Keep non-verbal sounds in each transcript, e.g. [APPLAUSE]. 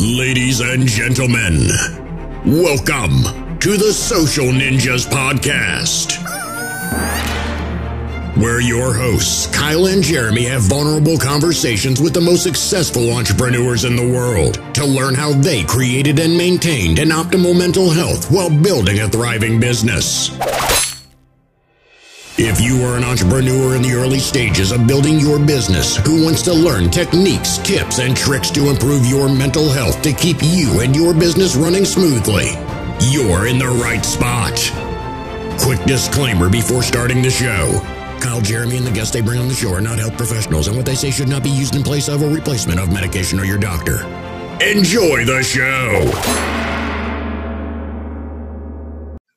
Ladies and gentlemen, welcome to the Social Ninjas Podcast, where your hosts, Kyle and Jeremy, have vulnerable conversations with the most successful entrepreneurs in the world to learn how they created and maintained an optimal mental health while building a thriving business. If you are an entrepreneur in the early stages of building your business who wants to learn techniques, tips, and tricks to improve your mental health to keep you and your business running smoothly, you're in the right spot. Quick disclaimer before starting the show. Kyle, Jeremy, and the guests they bring on the show are not health professionals, and what they say should not be used in place of or replacement of medication or your doctor. Enjoy the show!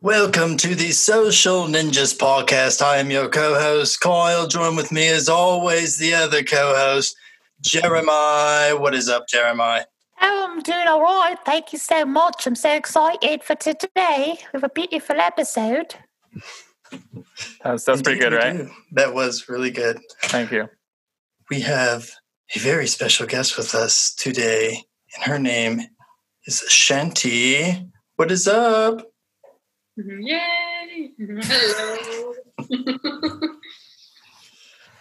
Welcome to the Social Ninjas podcast. I am your co host, Kyle. Join with me, as always, the other co host, Jeremiah. What is up, Jeremiah? Oh, I'm doing all right. Thank you so much. I'm so excited for today with a beautiful episode. That's, that's pretty good, right? do. That was really good. Thank you. We have a very special guest with us today, and her name is Shanti. What is up? Yay! Hello. [LAUGHS]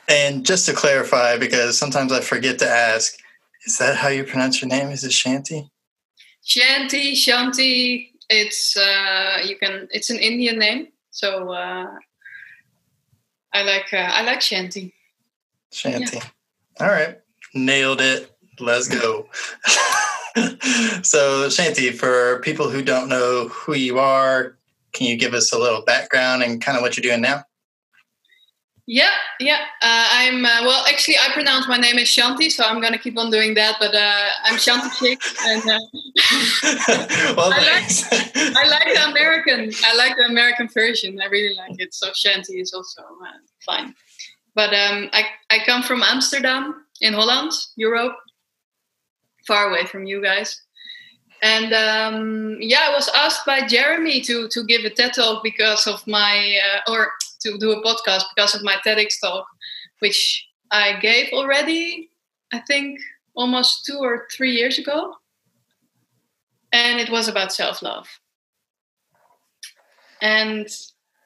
And just to clarify, because sometimes I forget to ask, is that how you pronounce your name? Is it Shanti? Shanti, Shanti. It's uh, you can. It's an Indian name, so uh, I like uh, I like Shanti. Shanti. All right. Nailed it. Let's go. [LAUGHS] so, Shanti, for people who don't know who you are, can you give us a little background and kind of what you're doing now? Yeah, yeah. Uh, I'm uh, well. Actually, I pronounce my name as Shanti, so I'm gonna keep on doing that. But uh, I'm Shanti Schiks, and uh, [LAUGHS] well, [LAUGHS] I like. [LAUGHS] I like the American. I like the American version. I really like it. So Shanti is also uh, fine. But um, I I come from Amsterdam in Holland, Europe, far away from you guys. And um, yeah, I was asked by Jeremy to to give a TED talk because of my uh, or to do a podcast because of my TEDx talk, which I gave already. I think almost two or three years ago, and it was about self love. And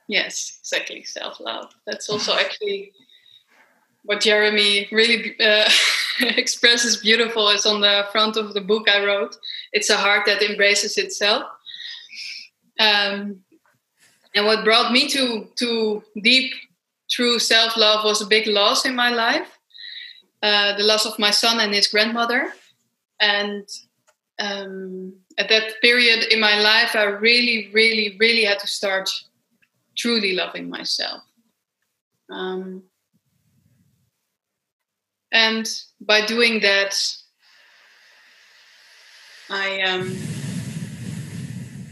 yes, exactly, self love. That's also [LAUGHS] actually what Jeremy really uh, [LAUGHS] expresses beautiful is on the front of the book I wrote. It's a heart that embraces itself. Um, and what brought me to to deep, true self love was a big loss in my life, uh, the loss of my son and his grandmother. And um, at that period in my life, I really, really, really had to start truly loving myself. Um, and by doing that i um,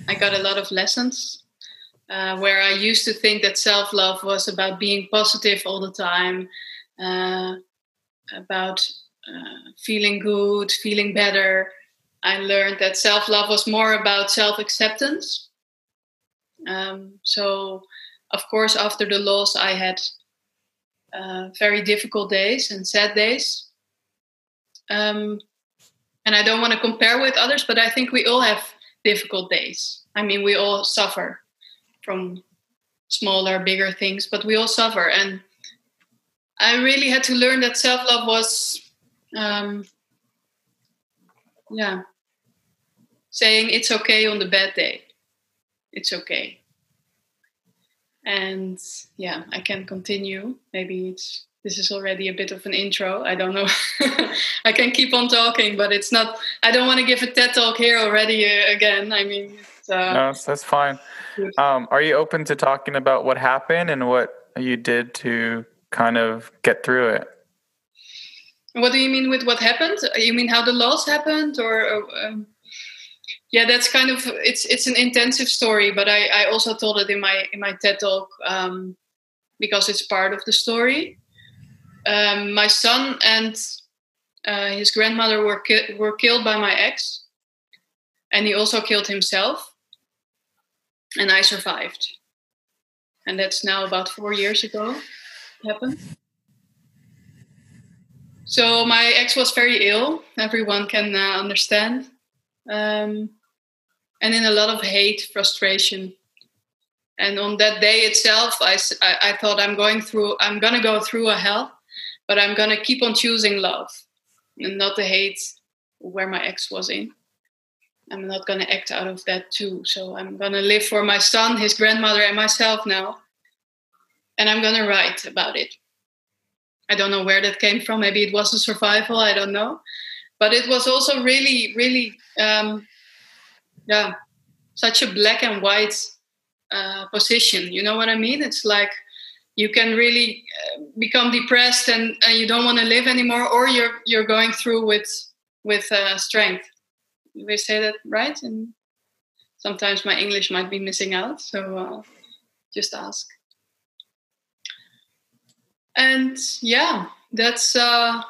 i got a lot of lessons uh, where i used to think that self-love was about being positive all the time uh, about uh, feeling good feeling better i learned that self-love was more about self-acceptance um, so of course after the loss i had uh, very difficult days and sad days. Um, and I don't want to compare with others, but I think we all have difficult days. I mean, we all suffer from smaller, bigger things, but we all suffer. And I really had to learn that self love was, um, yeah, saying it's okay on the bad day. It's okay and yeah i can continue maybe it's this is already a bit of an intro. I don't know. [LAUGHS] I can keep on talking but it's not i don't want to give a ted talk here already uh, again. I mean uh, no, that's fine. Um, are you open to talking about what happened and what you did to kind of get through it? what do you mean with what happened? You mean how the loss happened or um, yeah that's kind of it's it's an intensive story but i i also told it in my in my ted talk um, because it's part of the story um, my son and uh, his grandmother were ki- were killed by my ex and he also killed himself and i survived. And that's now about four years ago happened. So my ex was very ill everyone can uh, understand. Um, and in a lot of hate, frustration. And on that day itself, I, I, I thought I'm going through, I'm gonna go through a hell, but I'm gonna keep on choosing love and not the hate where my ex was in. I'm not gonna act out of that too. So I'm gonna live for my son, his grandmother, and myself now. And I'm gonna write about it. I don't know where that came from. Maybe it was a survival. I don't know. But it was also really, really, um, yeah, such a black and white uh, position. You know what I mean? It's like you can really uh, become depressed and, and you don't want to live anymore, or you're you're going through with with uh, strength. We say that right? And sometimes my English might be missing out, so uh, just ask and yeah that's uh,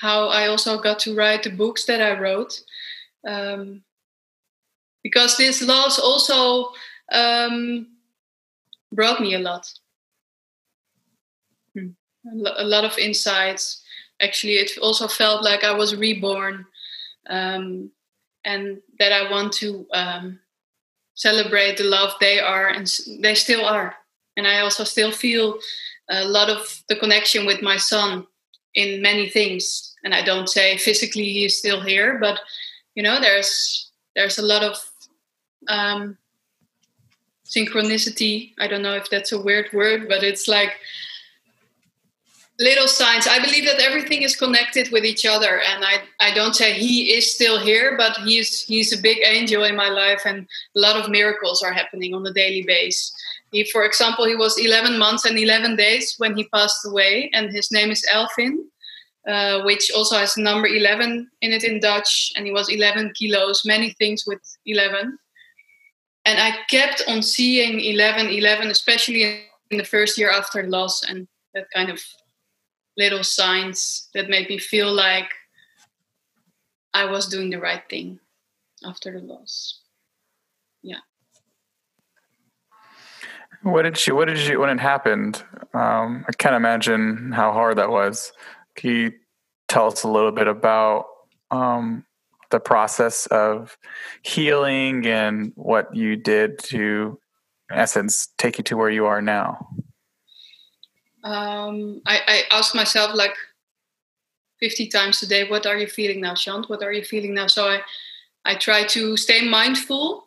how i also got to write the books that i wrote um, because this loss also um, brought me a lot hmm. a lot of insights actually it also felt like i was reborn um, and that i want to um, celebrate the love they are and they still are and I also still feel a lot of the connection with my son in many things. And I don't say physically he is still here, but you know, there's there's a lot of um, synchronicity. I don't know if that's a weird word, but it's like little signs. I believe that everything is connected with each other, and I I don't say he is still here, but he's he's a big angel in my life, and a lot of miracles are happening on a daily basis. He, for example, he was 11 months and 11 days when he passed away, and his name is Elvin, uh, which also has number 11 in it in Dutch, and he was 11 kilos, many things with 11. And I kept on seeing 11, 11, especially in the first year after loss, and that kind of little signs that made me feel like I was doing the right thing after the loss. Yeah. What did she? What did you? When it happened, um, I can't imagine how hard that was. Can you tell us a little bit about um, the process of healing and what you did to, in essence, take you to where you are now? Um, I, I ask myself like 50 times a day, what are you feeling now, Shant? What are you feeling now? So I, I try to stay mindful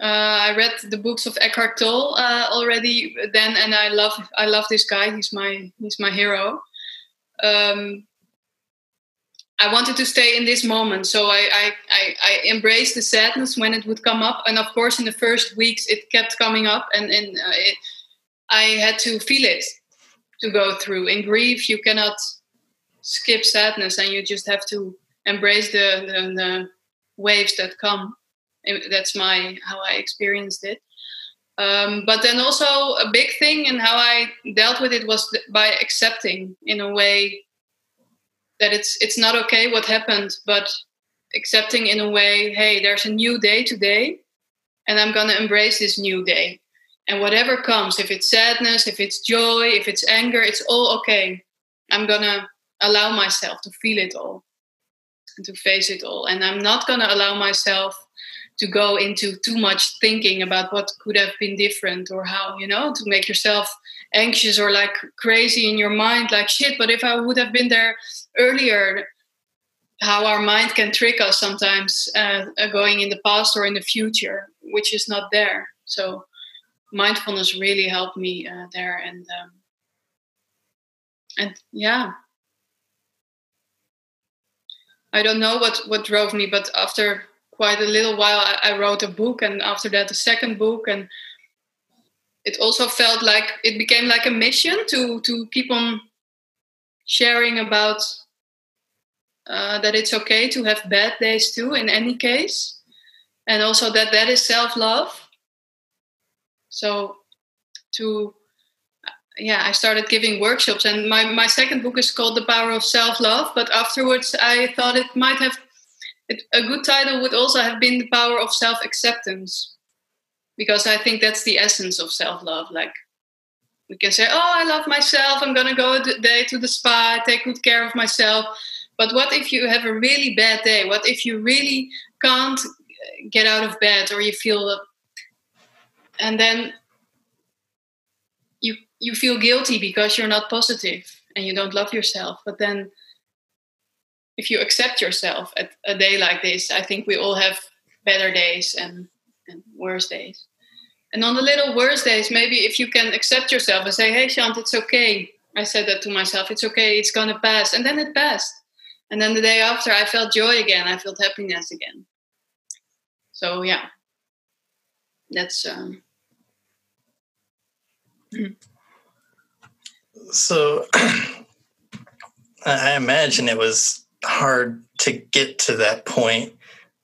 uh, I read the books of Eckhart Tolle uh, already then, and I love I love this guy. He's my he's my hero. Um, I wanted to stay in this moment, so I, I, I, I, embraced the sadness when it would come up, and of course, in the first weeks, it kept coming up, and, and uh, it, I had to feel it to go through. In grief, you cannot skip sadness, and you just have to embrace the, the, the waves that come that's my how I experienced it. Um, but then also a big thing and how I dealt with it was by accepting in a way that it's it's not okay what happened, but accepting in a way, hey, there's a new day today, and I'm gonna embrace this new day. And whatever comes, if it's sadness, if it's joy, if it's anger, it's all okay. I'm gonna allow myself to feel it all and to face it all. And I'm not gonna allow myself to go into too much thinking about what could have been different or how you know to make yourself anxious or like crazy in your mind like shit but if i would have been there earlier how our mind can trick us sometimes uh, uh, going in the past or in the future which is not there. So mindfulness really helped me uh, there and um, and yeah. I don't know what what drove me but after quite a little while I, I wrote a book and after that a second book and it also felt like it became like a mission to to keep on sharing about uh, that it's okay to have bad days too in any case. And also that that is self-love. So to yeah i started giving workshops. And my, my second book is called the power of self-love. But afterwards i thought it might have it, a good title would also have been the power of self acceptance because i think that's the essence of self love like we can say oh i love myself. I'm gonna go today to the spa. Take good care of myself but what if you have a really bad day? What if you really can't uh, get out of bed or you feel and then you you feel guilty because you're not positive and you don't love yourself. But then if you accept yourself at a day like this i think we all have better days and, and worse days. And on the little worse days maybe if you can accept yourself and say hey shant it's okay. I said that to myself. It's okay. It's gonna pass. And then it passed and then the day after i felt joy again. I felt happiness again. So yeah. That's um so [CLEARS THROAT] i imagine it was hard to get to that point.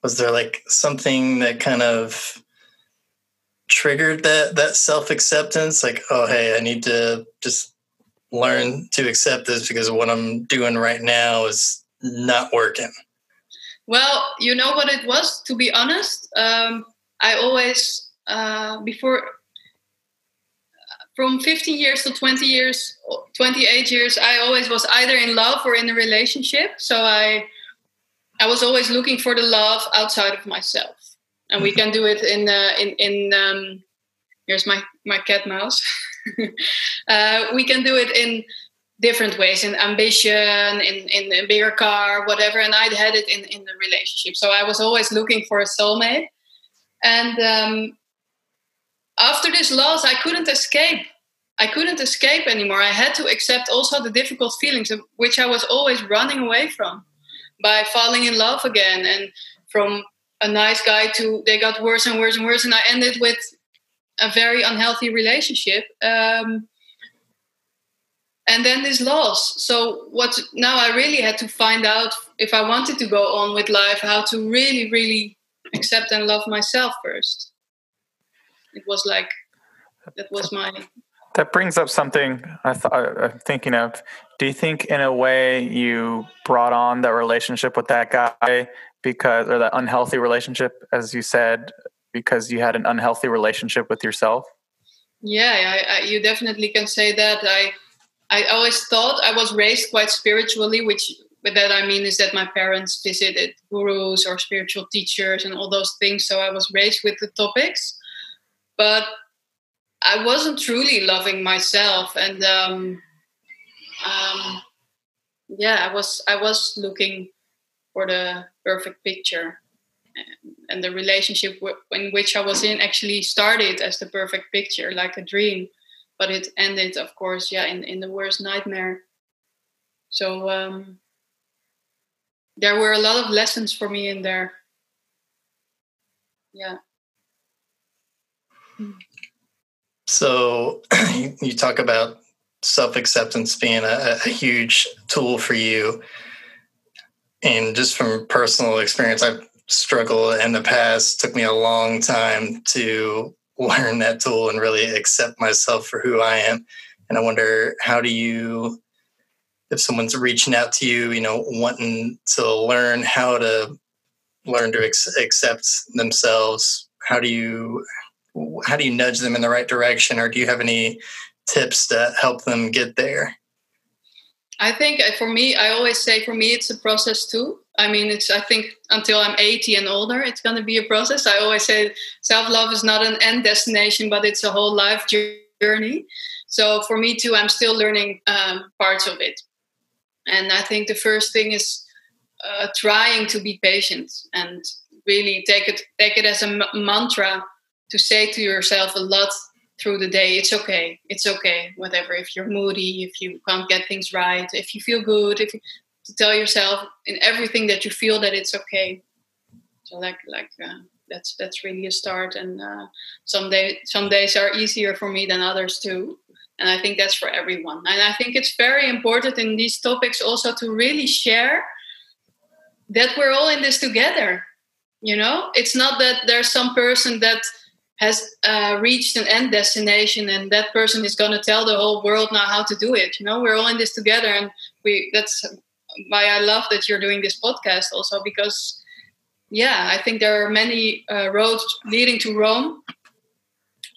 Was there like something that kind of triggered that that self-acceptance? Like oh hey i need to just learn to accept this because what i'm doing right now is not working. Well you know what it was to be honest? Um, i always uh, before from 15 years to 20 years 28 years i always was either in love or in a relationship. So i i was always looking for the love outside of myself. And we mm-hmm. can do it in uh, in in um, here's my my cat mouse. [LAUGHS] Uh, we can do it in different ways in ambition in in a bigger car whatever and I'd had it in in the relationship so i was always looking for a soulmate and um, after this loss, I couldn't escape. I couldn't escape anymore. I had to accept also the difficult feelings, which I was always running away from by falling in love again. And from a nice guy to they got worse and worse and worse. And I ended with a very unhealthy relationship. Um, and then this loss. So what now I really had to find out if I wanted to go on with life, how to really, really accept and love myself first it was like that was my that brings up something I thought I'm thinking of. Do you think, in a way, you brought on that relationship with that guy because, or that unhealthy relationship, as you said, because you had an unhealthy relationship with yourself? Yeah, I, I, you definitely can say that. I, I always thought I was raised quite spiritually, which that I mean is that my parents visited gurus or spiritual teachers and all those things. So I was raised with the topics but I wasn't truly loving myself, and um, um, yeah, I was I was looking for the perfect picture, and the relationship in which I was in actually started as the perfect picture, like a dream, but it ended, of course, yeah, in in the worst nightmare. So um, there were a lot of lessons for me in there. Yeah. So [CLEARS THROAT] you talk about self acceptance being a, a, huge tool for you. And just from personal experience, I've struggled in the past. Took me a long time to learn that tool and really accept myself for who I am. And I wonder, how do you, if someone's reaching out to you, you know, wanting to learn how to learn to ex- accept themselves, how do you how do you nudge them in the right direction? Or do you have any tips to help them get there? I think uh, for me i always say for me it's a process too i mean it's i think until i'm 80 and older it's going to be a process. I always say self-love is not an end destination but it's a whole life journey. So for me too i'm still learning um, parts of it. And i think the first thing is uh, trying to be patient and really take it take it as a m- mantra to say to yourself a lot through the day it's okay it's okay whatever if you're moody if you can't get things right if you feel good if you, to tell yourself in everything that you feel that it's okay. So like like uh, that's that's really a start. And uh, some day some days are easier for me than others too. And i think that's for everyone. And i think it's very important in these topics also to really share that we're all in this together you know? It's not that there's some person that has uh, reached an end destination and that person is going to tell the whole world now how to do it. You know we're all in this together and we that's why i love that you're doing this podcast also because yeah i think there are many uh, roads leading to rome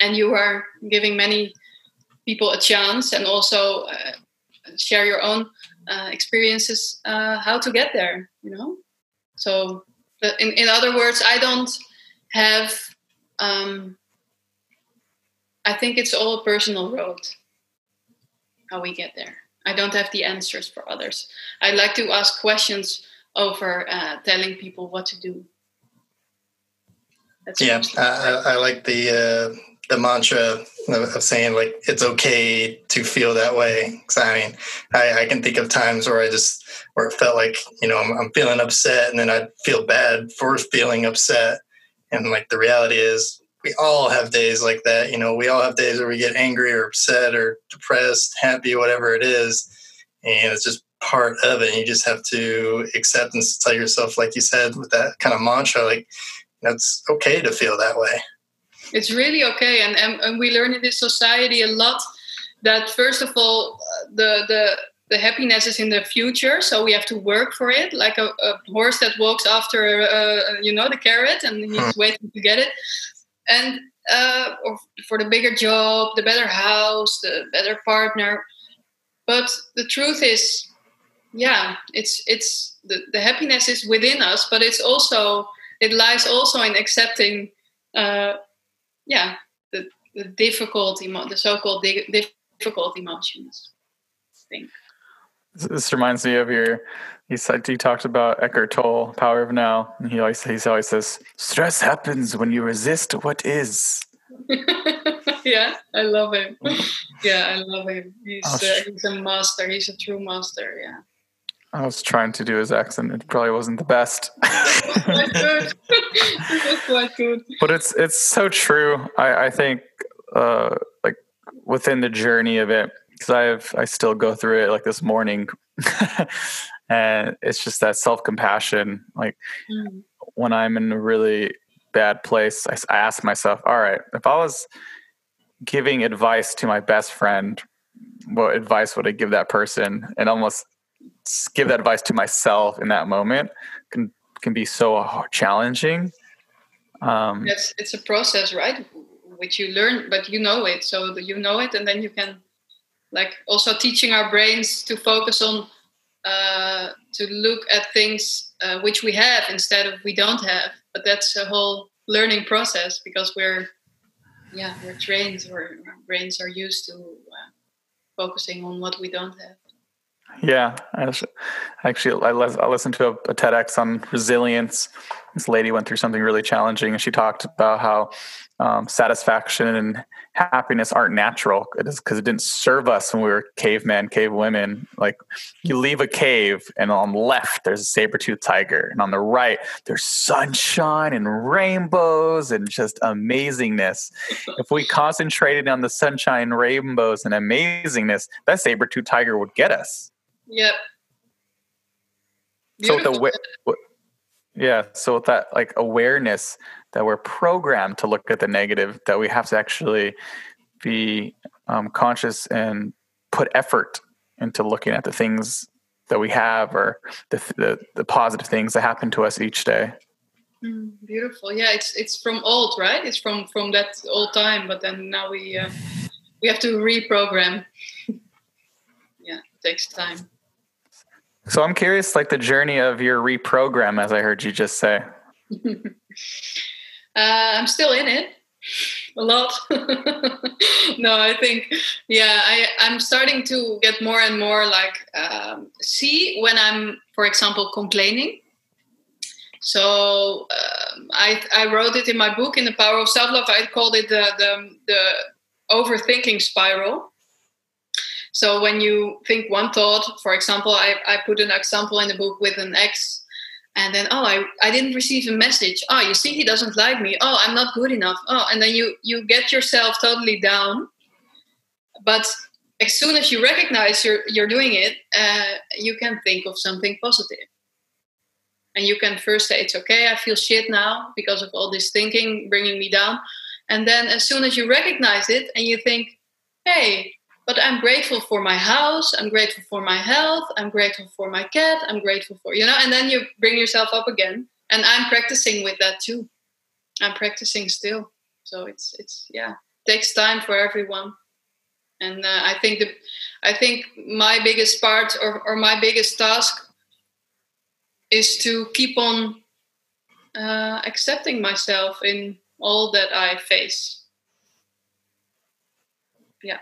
and you are giving many people a chance and also uh, share your own uh, experiences uh, how to get there. You know, so in in other words, I don't have. Um, I think it's all a personal road. How we get there. I don't have the answers for others. I like to ask questions over uh, telling people what to do. That's yeah, I, I, like the uh, the mantra of saying like it's okay to feel that way. Cause I mean, I, I, can think of times where I just where it felt like you know I'm, I'm feeling upset, and then I'd feel bad for feeling upset. And like the reality is, we all have days like that. You know, we all have days where we get angry or upset or depressed, happy, whatever it is, and it's just part of it. And you just have to accept and tell yourself, like you said, with that kind of mantra, like that's okay to feel that way. It's really okay, and, and, and we learn in this society a lot that first of all, the the the happiness is in the future, so we have to work for it, like a, a horse that walks after, uh, you know, the carrot, and he's hmm. waiting to get it. And uh, or for the bigger job, the better house, the better partner. But the truth is, yeah, it's it's the, the happiness is within us, but it's also it lies also in accepting, uh, yeah, the, the difficult, emo- the so-called di- difficult emotions. I think. This reminds me of your. He said he talked about Eckhart Tolle, Power of Now. And he always he always says, "Stress happens when you resist what is." [LAUGHS] yeah, I love him. yeah, I love him. He's uh, he's a master. He's a true master. Yeah. I was trying to do his accent. It probably wasn't the best. quite good. it was quite good. But it's it's so true. I, I think uh, like within the journey of it, because I have I still go through it like this morning, [LAUGHS] and it's just that self compassion. Like mm. when I'm in a really bad place, I, I ask myself, all right, if I was giving advice to my best friend, what advice would I give that person? And almost give that advice to myself in that moment can can be so challenging. Um, it's it's a process, right? Which you learn, but you know it, so you know it, and then you can like also teaching our brains to focus on uh, to look at things uh, which we have instead of we don't have. But that's a whole learning process because we're yeah we're trained, or our brains are used to uh, focusing on what we don't have. Yeah, actually, I, listened to a, a, TEDx on resilience. This lady went through something really challenging, and she talked about how um, satisfaction and happiness aren't natural. It is because it didn't serve us when we were cavemen, cave women. Like you leave a cave, and on the left there's a saber-toothed tiger, and on the right there's sunshine and rainbows and just amazingness. if we concentrated on the sunshine, rainbows, and amazingness, that saber-toothed tiger would get us. Yep. Beautiful. So the yeah, so with that like awareness that we're programmed to look at the negative, that we have to actually be um, conscious and put effort into looking at the things that we have or the, the, the positive things that happen to us each day. Mm, beautiful. Yeah, it's it's from old, right? It's from from that old time, but then now we uh, we have to reprogram. [LAUGHS] yeah, it takes time. So I'm curious, like the journey of your reprogram, as I heard you just say. [LAUGHS] uh, I'm still in it a lot. [LAUGHS] no, I think, yeah, I, I'm starting to get more and more like um, see when I'm, for example, complaining. So um, I, I wrote it in my book, in the Power of Self Love. I called it the, the the overthinking spiral so when you think one thought, for example, I, I put an example in the book with an ex, and then oh, I, I didn't receive a message. Oh, you see, he doesn't like me. Oh, I'm not good enough. Oh, and then you you get yourself totally down. But as soon as you recognize you're you're doing it, uh, you can think of something positive. And you can first say, it's okay, I feel shit now because of all this thinking bringing me down. And then as soon as you recognize it and you think, hey, but I'm grateful for my house. I'm grateful for my health. I'm grateful for my cat. I'm grateful for, you know, and then you bring yourself up again. And I'm practicing with that too. I'm practicing still. So it's, it's, yeah, it takes time for everyone. And uh, I think the, I think my biggest part or, or my biggest task is to keep on uh, accepting myself in all that I face. Yeah.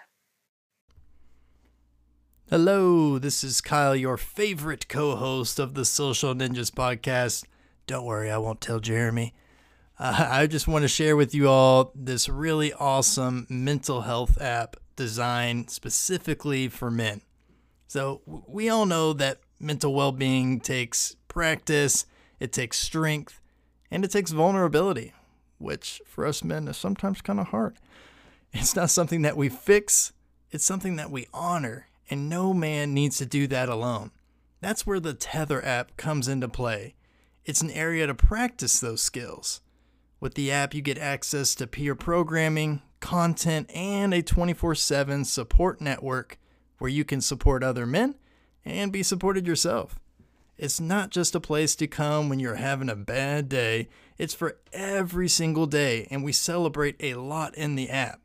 Hello, this is Kyle, your favorite co host of the Social Ninjas podcast. Don't worry, I won't tell Jeremy. Uh, [LAUGHS] I just want to share with you all this really awesome mental health app designed specifically for men. So, we all know that mental well being takes practice, it takes strength, and it takes vulnerability, which for us men is sometimes kind of hard. It's not something that we fix, it's something that we honor, and no man needs to do that alone. That's where the Tether app comes into play. It's an area to practice those skills. With the app, you get access to peer programming, content, and a 24 7 support network where you can support other men and be supported yourself. It's not just a place to come when you're having a bad day, it's for every single day, and we celebrate a lot in the app.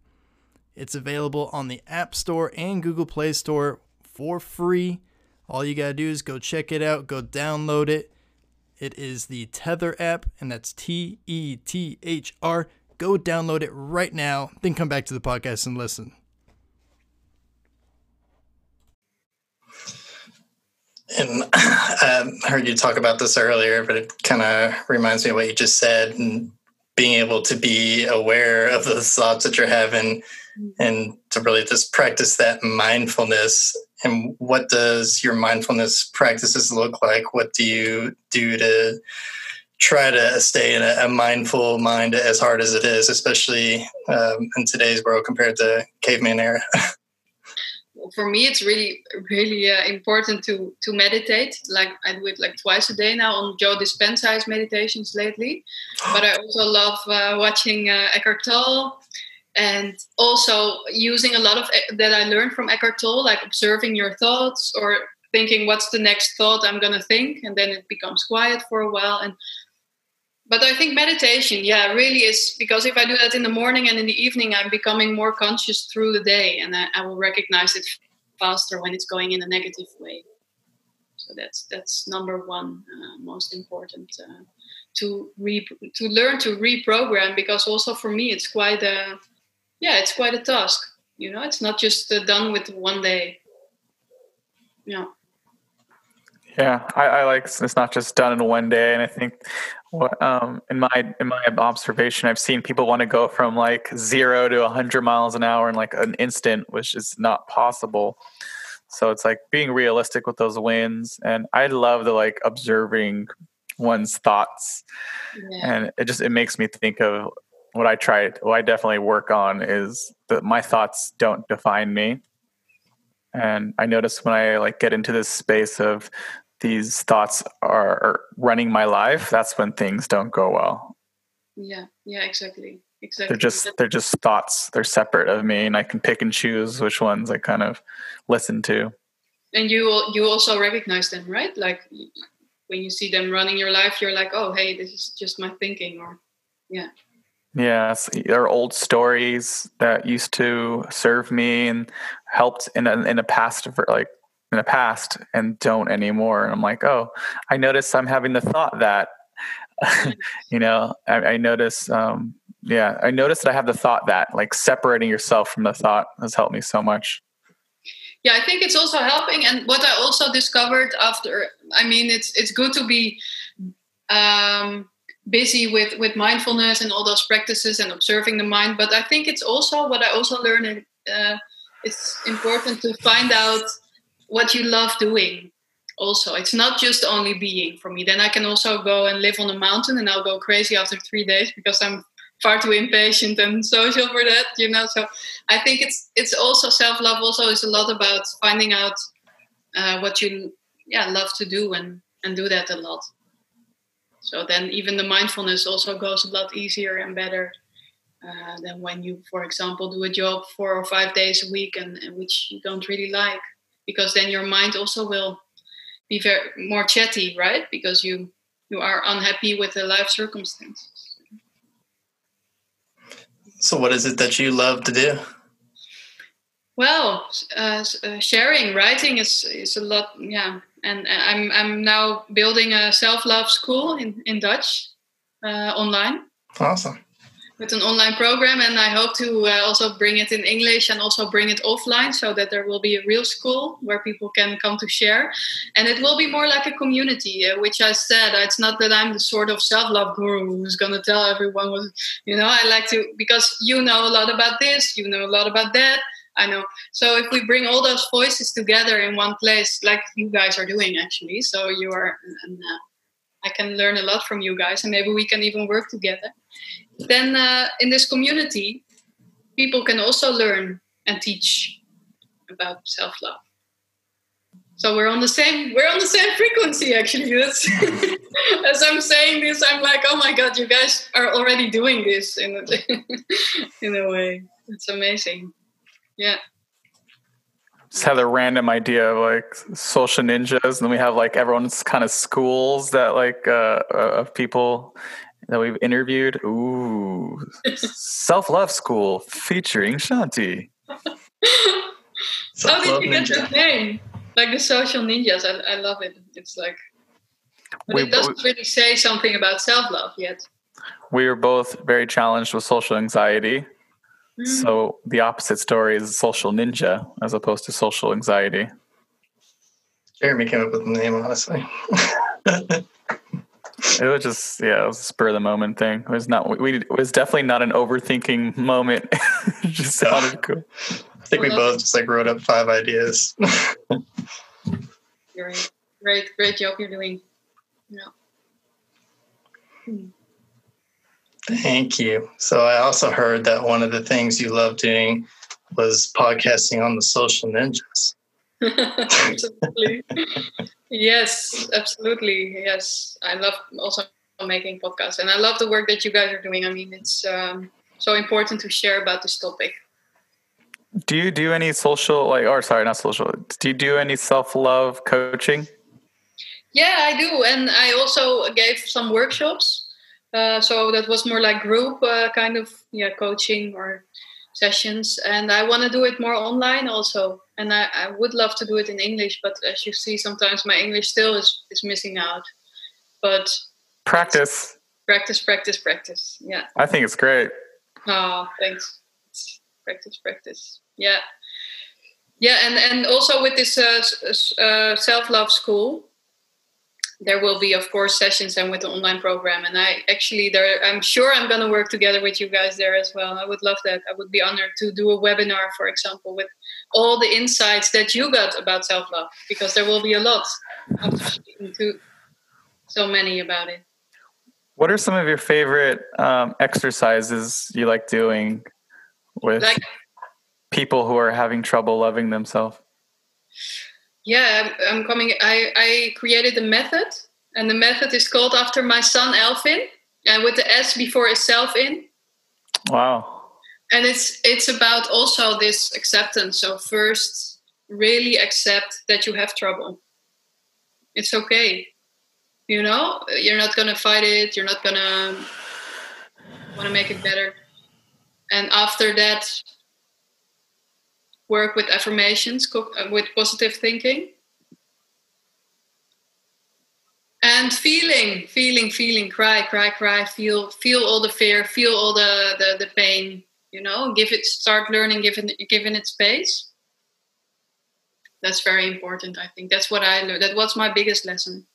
It's available on the App Store and Google Play Store for free. All you got to do is go check it out, go download it. It is the Tether app, and that's T E T H R. Go download it right now, then come back to the podcast and listen. And um, I heard you talk about this earlier, but it kind of reminds me of what you just said and being able to be aware of the thoughts that you're having and to really just practice that mindfulness. And what does your mindfulness practices look like? What do you do to try to stay in a, a mindful mind as hard as it is, especially um, in today's world compared to caveman era? [LAUGHS] for me it's really really uh, important to to meditate. Like i do it like twice a day now on joe dispenza's meditations lately. But i also love uh, watching uh, eckhart tolle and also using a lot of that i learned from eckhart tolle like observing your thoughts or thinking what's the next thought i'm going to think? And then it becomes quiet for a while. And but i think meditation yeah really is because if i do that in the morning and in the evening i'm becoming more conscious through the day and i, I will recognize it faster when it's going in a negative way. So that's that's number one uh, most important uh, to re to learn to reprogram because also for me it's quite a yeah it's quite a task you know it's not just uh, done with one day. Yeah. Yeah, I, I, like it's not just done in one day, and I think um, in my in my observation, I've seen people want to go from like zero to hundred miles an hour in like an instant, which is not possible. So it's like being realistic with those wins, and I love the like observing one's thoughts, yeah. and it just it makes me think of what I try. What I definitely work on is that my thoughts don't define me and i notice when i like get into this space of these thoughts are, are running my life, that's when things don't go well. Yeah, yeah, exactly. Exactly. They're just they're just thoughts. They're separate of me, and I can pick and choose which ones I kind of listen to. And you you also recognize them, right? Like when you see them running your life, you're like, oh, hey, this is just my thinking, or yeah. Yeah, there are old stories that used to serve me and helped in a, in a past like in the past and don't anymore. And I'm like, oh, I notice I'm having the thought that, [LAUGHS] you know, I, I notice, um, yeah, I notice that I have the thought that like separating yourself from the thought has helped me so much. Yeah, I think it's also helping. And what I also discovered after, I mean, it's it's good to be um, busy with with mindfulness and all those practices and observing the mind. But I think it's also what I also learned. Uh, it's important to find out what you love doing also. It's not just only being for me. Then i can also go and live on a mountain and i'll go crazy after three days because i'm far too impatient and [LAUGHS] social for that you know. So i think it's it's also self-love also is a lot about finding out uh, what you yeah love to do and and do that a lot. So then even the mindfulness also goes a lot easier and better uh, than when you for example do a job four or five days a week and, and which you don't really like because then your mind also will be very more chatty, right? Because you you are unhappy with the life circumstances. So, what is it that you love to do? Well, uh, uh, sharing, writing is is a lot. Yeah, and I'm I'm now building a self love school in in Dutch uh, online. Awesome. With an online program, and I hope to uh, also bring it in English and also bring it offline, so that there will be a real school where people can come to share, and it will be more like a community. Uh, which I said, it's not that I'm the sort of self love guru who's going to tell everyone what you know. I like to because you know a lot about this, you know a lot about that I know. So if we bring all those voices together in one place, like you guys are doing, actually, so you are, and uh, I can learn a lot from you guys, and maybe we can even work together. Then uh, in this community, people can also learn and teach about self love. So we're on the same we're on the same frequency actually. That's, [LAUGHS] as I'm saying this, I'm like, oh my god, you guys are already doing this in a, [LAUGHS] in a way. It's amazing. Yeah. Just had a random idea of like social ninjas, and then we have like everyone's kind of schools that like uh, uh of people that we've interviewed. Ooh, [LAUGHS] self love school featuring Shanti. How did you get that name? Like the social ninjas, I, I love it. It's like, but we, it doesn't really say something about self love yet. We were both very challenged with social anxiety mm. so the opposite story is social ninja as opposed to social anxiety. Jeremy came up with the name, honestly. [LAUGHS] it was just yeah, it was a spur of the moment thing. It was not we it was definitely not an overthinking moment. it [LAUGHS] just sounded cool. I think we both just like wrote up five ideas. [LAUGHS] great, great, great job you're doing. Yeah. Hmm. Thank you. So I also heard that one of the things you love doing was podcasting on the social ninjas. Absolutely. yes, absolutely. Yes. I love also making podcasts and I love the work that you guys are doing. I mean, it's um, so important to share about this topic. Do you do any social, like, or sorry, not social, do you do any self love coaching? Yeah, I do. And I also gave some workshops uh, so that was more like group uh, kind of yeah coaching or sessions and i want to do it more online also. And I, I would love to do it in english but as you see sometimes my english still is, is missing out. But practice. Practice practice practice. Yeah. I think it's great. Oh thanks. Practice practice. Yeah. Yeah and and also with this uh, uh self-love school there will be of course sessions and with the online program. And i actually there i'm sure i'm going to work together with you guys there as well. I would love that. I would be honored to do a webinar for example with all the insights that you got about self-love because there will be a lot to so many about it. What are some of your favorite um, exercises you like doing with like, people who are having trouble loving themselves yeah, I'm coming. I, I created a method, and the method is called after my son Elfin, and with the S before itself in. Wow. And it's it's about also this acceptance. So first, really accept that you have trouble. It's okay. You know, you're not gonna fight it. You're not gonna want to make it better. And after that, work with affirmations, uh, with positive thinking. And feeling, feeling, feeling, cry, cry, cry, feel, feel all the fear, feel all the, the, the pain, you know, give it, start learning, giving, giving it space. That's very important, I think. That's what I learned. That was my biggest lesson.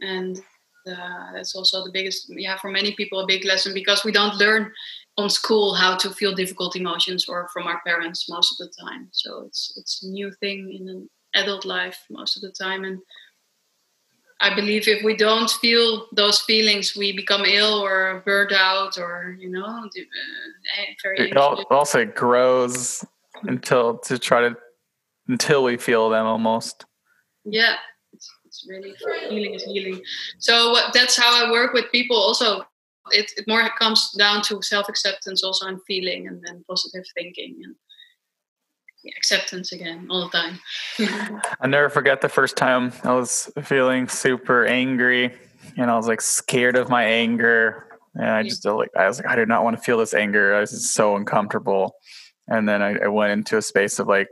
And uh, that's also the biggest, yeah, for many people, a big lesson because we don't learn on school how to feel difficult emotions or from our parents most of the time. So it's it's a new thing in an adult life most of the time. And i believe if we don't feel those feelings we become ill or burned out or you know uh, eh, very it also grows until to try to until we feel them almost. Yeah. It's, it's really healing is healing. So what, that's how i work with people also it, it more comes down to self acceptance also and feeling and then positive thinking and acceptance again all the time. [LAUGHS] I never forget the first time I was feeling super angry and I was like scared of my anger. And I just like I was like, I did not want to feel this anger. I was so uncomfortable. and then I, I went into a space of like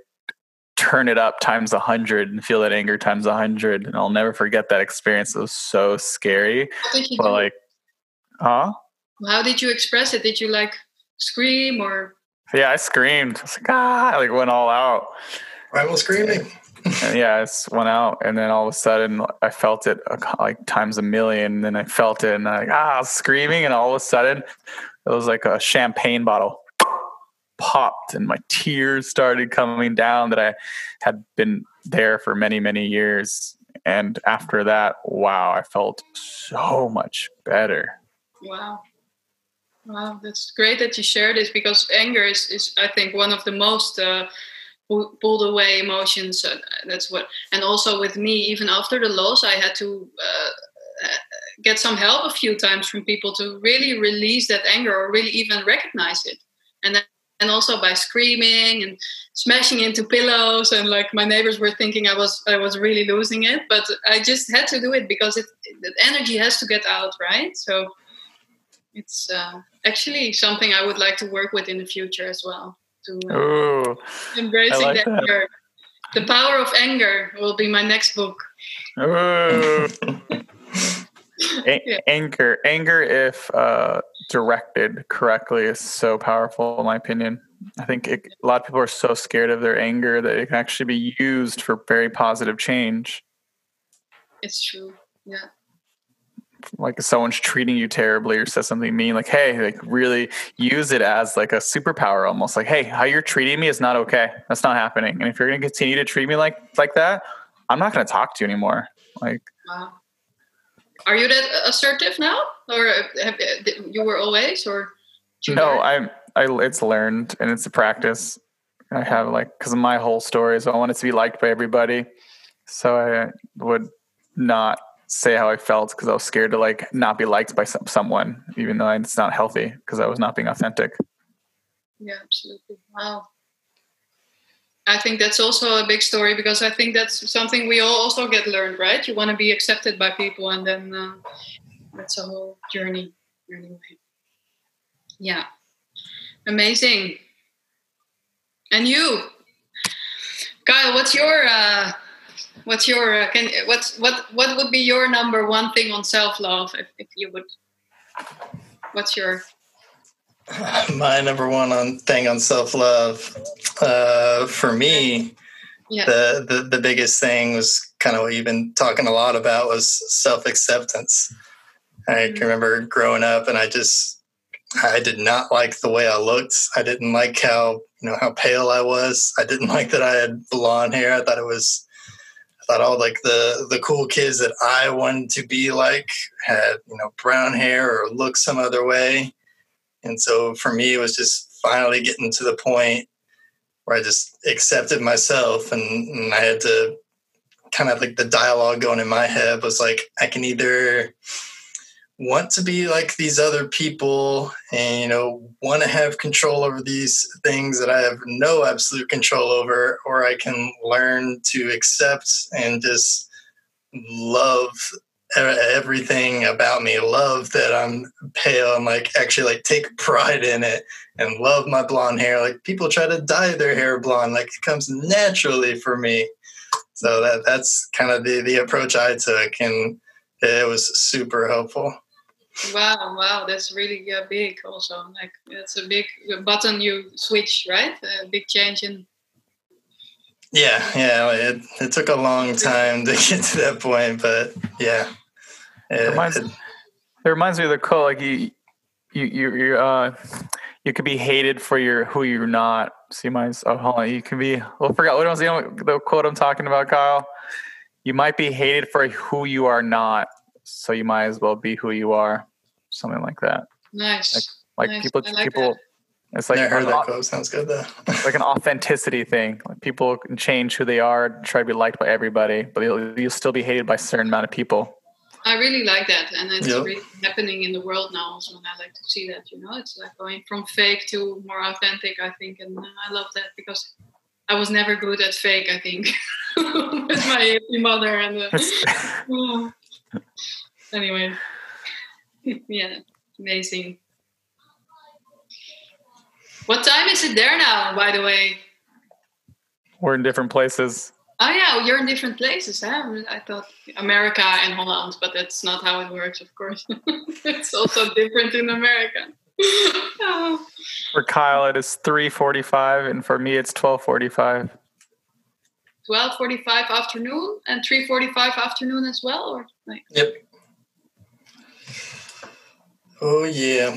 turn it up times a hundred and feel that anger times a hundred. And I'll never forget that experience. It was so scary. But like, huh? How did you express it? Did you like scream or? Yeah, I screamed. I was like, ah, I like went all out. I was screaming. and yeah, I just went out, and then all of a sudden, I felt it like times a million. And then I felt it, and I like ah, I was screaming, and all of a sudden, it was like a champagne bottle popped and my tears started coming down that I had been there for many, many years. And after that, wow, I felt so much better. Wow. Wow, that's great that you share this because anger is, is I think, one of the most uh, pulled away emotions. Uh, that's what, and also with me, even after the loss, I had to uh, get some help a few times from people to really release that anger or really even recognize it. And then and also by screaming and smashing into pillows and like my neighbors were thinking i was i was really losing it but i just had to do it because it the energy has to get out right so it's uh, actually something i would like to work with in the future as well to uh, Ooh, embracing like that. anger. The power of anger will be my next book. Ooh. [LAUGHS] A- yeah. anger anger if uh, directed correctly is so powerful in my opinion. I think it, a lot of people are so scared of their anger that it can actually be used for very positive change. It's true yeah like if someone's treating you terribly or says something mean like hey like really use it as like a superpower almost like hey how you're treating me is not okay that's not happening and if you're going to continue to treat me like like that i'm not going to talk to you anymore like wow are you that assertive now, or have, uh, you were always, or no? I'm. I it's learned and it's a practice. I have like because of my whole story is I wanted to be liked by everybody, so I would not say how I felt because I was scared to like not be liked by some, someone, even though it's not healthy because I was not being authentic. Yeah, absolutely. Wow. I think that's also a big story because I think that's something we all also get learned, right? You want to be accepted by people, and then uh, that's a whole journey. Anyway, yeah, amazing. And you, Kyle, what's your uh, what's your uh, can what's what what would be your number one thing on self love if, if you would? What's your [SIGHS] my number one on thing on self love uh, for me yeah. the, the the biggest thing was kind of what you've been talking a lot about was self acceptance i mm-hmm. can remember growing up and i just i did not like the way i looked i didn't like how you know how pale i was i didn't [LAUGHS] like that i had blonde hair i thought it was I thought all like the the cool kids that I wanted to be like had you know brown hair or looked some other way, and so for me, it was just finally getting to the point where I just accepted myself and, and I had to kind of like the dialogue going in my head was like, I can either want to be like these other people and you know want to have control over these things that i have no absolute control over or i can learn to accept and just love everything about me love that i'm pale and like actually like take pride in it and love my blonde hair. Like people try to dye their hair blonde like it comes naturally for me. So that that's kind of the the approach i took and it was super helpful wow wow that's really uh, big also like it's a big button you switch right a big change in yeah yeah it, it took a long time to [LAUGHS] get to that point but yeah it reminds, it, it reminds me of the quote like you you you you uh you could be hated for your who you're not. See my oh hold on, you can be well forgot what was the, the quote I'm talking about, Kyle? You might be hated for who you are not, so you might as well be who you are. Something like that. Nice. Like, like nice. people like people that. it's like I heard that quote. Sounds good though. [LAUGHS] like an authenticity thing. Like people can change who they are, try to be liked by everybody, but you'll, you'll still be hated by a certain amount of people. I really like that, and it's yep. really happening in the world now. Also, and I like to see that. You know, it's like going from fake to more authentic. I think, and I love that because I was never good at fake. I think [LAUGHS] with my [LAUGHS] mother and uh, the, anyway, [LAUGHS] yeah, amazing. What time is it there now, by the way? We're in different places. Oh yeah, you're in different places. Huh? I thought America and Holland, but that's not how it works, of course. [LAUGHS] it's also different in America. [LAUGHS] oh. For Kyle, it is three forty-five, and for me, it's twelve forty-five. Twelve forty-five afternoon and three forty-five afternoon as well, or like. Yep. Oh yeah.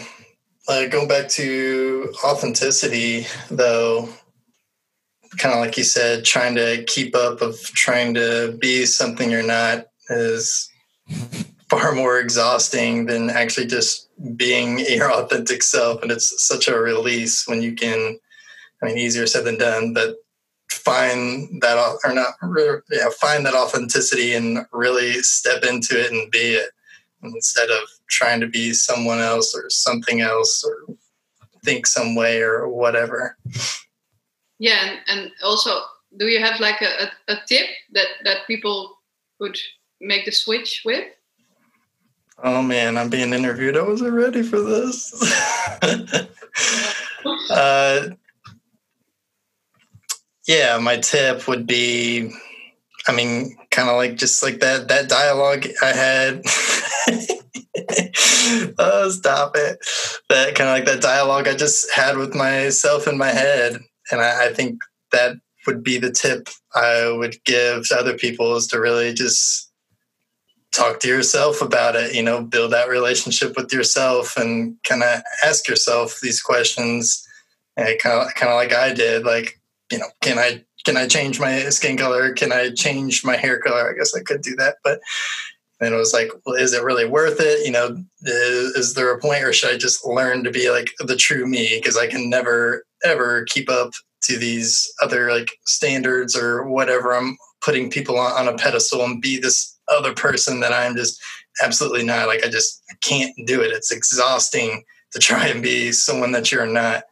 Uh, going back to authenticity, though, kind of like you said, trying to keep up of trying to be something you're not is [LAUGHS] far more exhausting than actually just being [LAUGHS] your authentic self. And it's such a release when you can, I mean, easier said than done, but find that or not, yeah, find that authenticity and really step into it and be it instead of trying to be someone else or something else or think some way or whatever. Yeah, and, and also, do you have like a, a, a tip that that people would make the switch with? Oh man, I'm being interviewed. I wasn't ready for this. [LAUGHS] uh, yeah, my tip would be, I mean, kind of like just like that that dialogue I had. [LAUGHS] oh, stop it! That kind of like that dialogue I just had with myself in my head, and I, I think that would be the tip I would give to other people is to really just talk to yourself about it you know build that relationship with yourself and kind of ask yourself these questions eh, and kind of kind of like I did like you know can I can I change my skin color can I change my hair color I guess I could do that but and it was like well is it really worth it you know is, is there a point or should I just learn to be like the true me because I can never ever keep up to these other like standards or whatever I'm putting people on, on a pedestal and be this other person that I'm just absolutely not. Like I just can't do it. It's exhausting to try and be someone that you're not.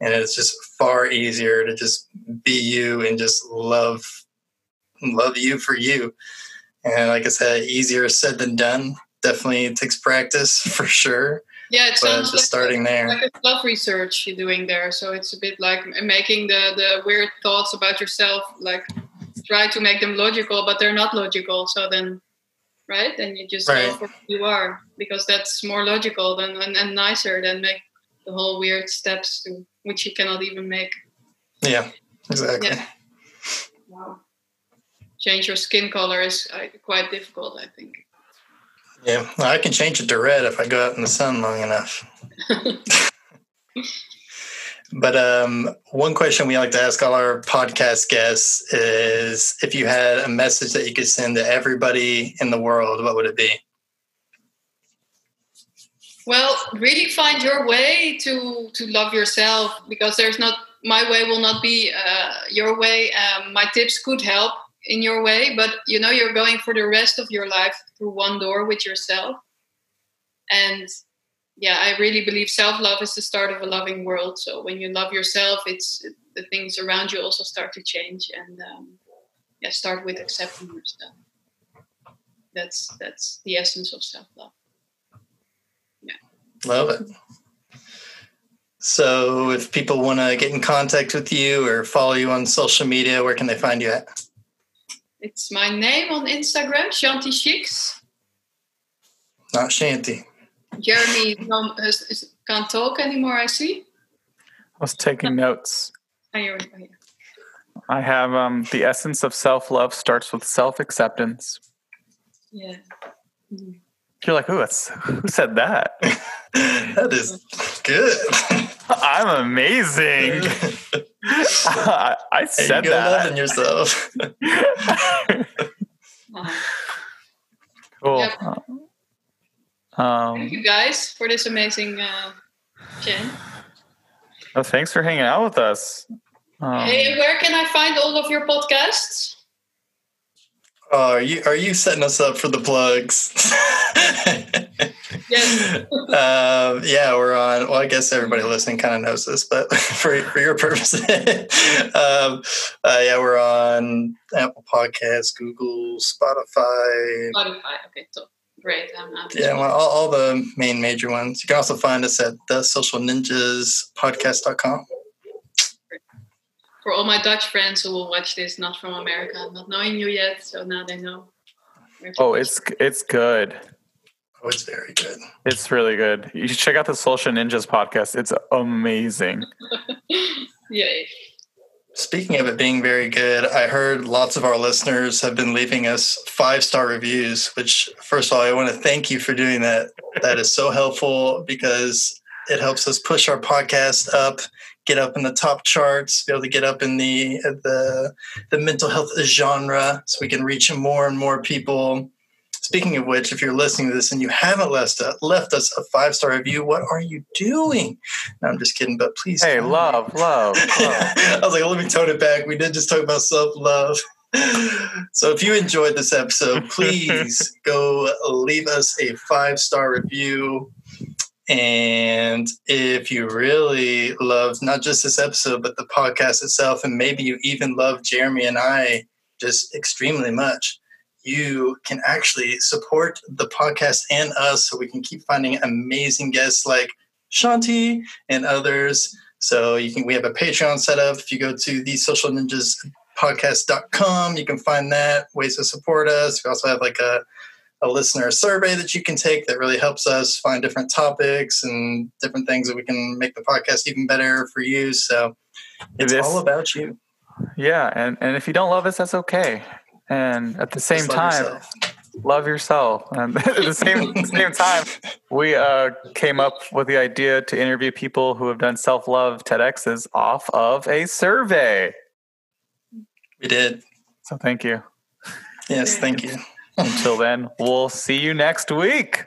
And it's just far easier to just be you and just love love you for you. And like I said, easier said than done. Definitely takes practice [LAUGHS] for sure. Yeah, it sounds just like, starting there. like a self research you're doing there. So it's a bit like making the the weird thoughts about yourself like try to make them logical, but they're not logical. So then, right? Then you just Right. for who you are because that's more logical than and, and nicer than make the whole weird steps to which you cannot even make. Yeah, exactly. Yeah. Wow. Change your skin color is uh, quite difficult, I think. Yeah, well, I can change it to red if I go out in the sun long enough. [LAUGHS] but um, one question we like to ask all our podcast guests is if you had a message that you could send to everybody in the world, what would it be? Well, really find your way to to love yourself because there's not my way will not be uh, your way. Um, my tips could help in your way, but you know you're going for the rest of your life through one door with yourself. And yeah, I really believe self love is the start of a loving world. So when you love yourself, it's the things around you also start to change, and um, yeah, start with accepting yourself. That's that's the essence of self love. Love it. So, if people want to get in contact with you or follow you on social media, where can they find you at? It's my name on Instagram, Shanti Schiks. Not Shanti. Jeremy is, is, can't talk anymore, I see. I was taking notes. You're, yeah. I have um, the essence of self love starts with self acceptance. yeah. Mhm. You're like, ooh, that's, who said that? [LAUGHS] that is good. [LAUGHS] I'm amazing. [LAUGHS] I, I There you said go, loving yourself. Uh, cool. Yep. Uh, Um, Thank you guys for this amazing uh, chat. well, thanks for hanging out with us. Um, hey, where can I find all of your podcasts? Oh, are you are you setting us up for the plugs? Yes. [LAUGHS] um, yeah, we're on. Well, I guess everybody listening kind of knows this, but [LAUGHS] for for your purposes, [LAUGHS] um, uh, yeah, we're on Apple Podcasts, Google, Spotify. Spotify. Okay, so Great. I'm, I'm Yeah, well, all, all the main major ones. You can also find us at the social ninjas podcast.com. for all my Dutch friends who will watch this, not from America, not knowing you yet, so now they know. Oh, it's it's good. Oh, it's very good. It's really good. You should check out the Social Ninjas podcast. It's amazing. [LAUGHS] Yay. Speaking of it being very good, I heard lots of our listeners have been leaving us five star reviews, which, first of all, I want to thank you for doing that. That is so helpful because it helps us push our podcast up, get up in the top charts, be able to get up in the the the mental health genre, so we can reach more and more people. Speaking of which, if you're listening to this and you haven't left, uh, left us a five star review, what are you doing? No, I'm just kidding, but please. Hey, love, love, [LAUGHS] love. I was like, let me tone it back. We did just talk about self love. So if you enjoyed this episode, [LAUGHS] please go leave us a five star review. And if you really love not just this episode, but the podcast itself, and maybe you even love Jeremy and I just extremely much, you can actually support the podcast and us so we can keep finding amazing guests like Shanti and others. So you can we have a Patreon set up. If you go to the social ninjas podcast.com, you can find that ways to support us. We also have like a a listener survey that you can take that really helps us find different topics and different things that we can make the podcast even better for you. So it's all about you. Yeah, and and if you don't love us, that's okay. And at the same love time, yourself. love yourself. And [LAUGHS] at the same same time, we uh, came up with the idea to interview people who have done self love TEDx's off of a survey. we did. So thank you. Yes, thank you. Until then, we'll see you next week.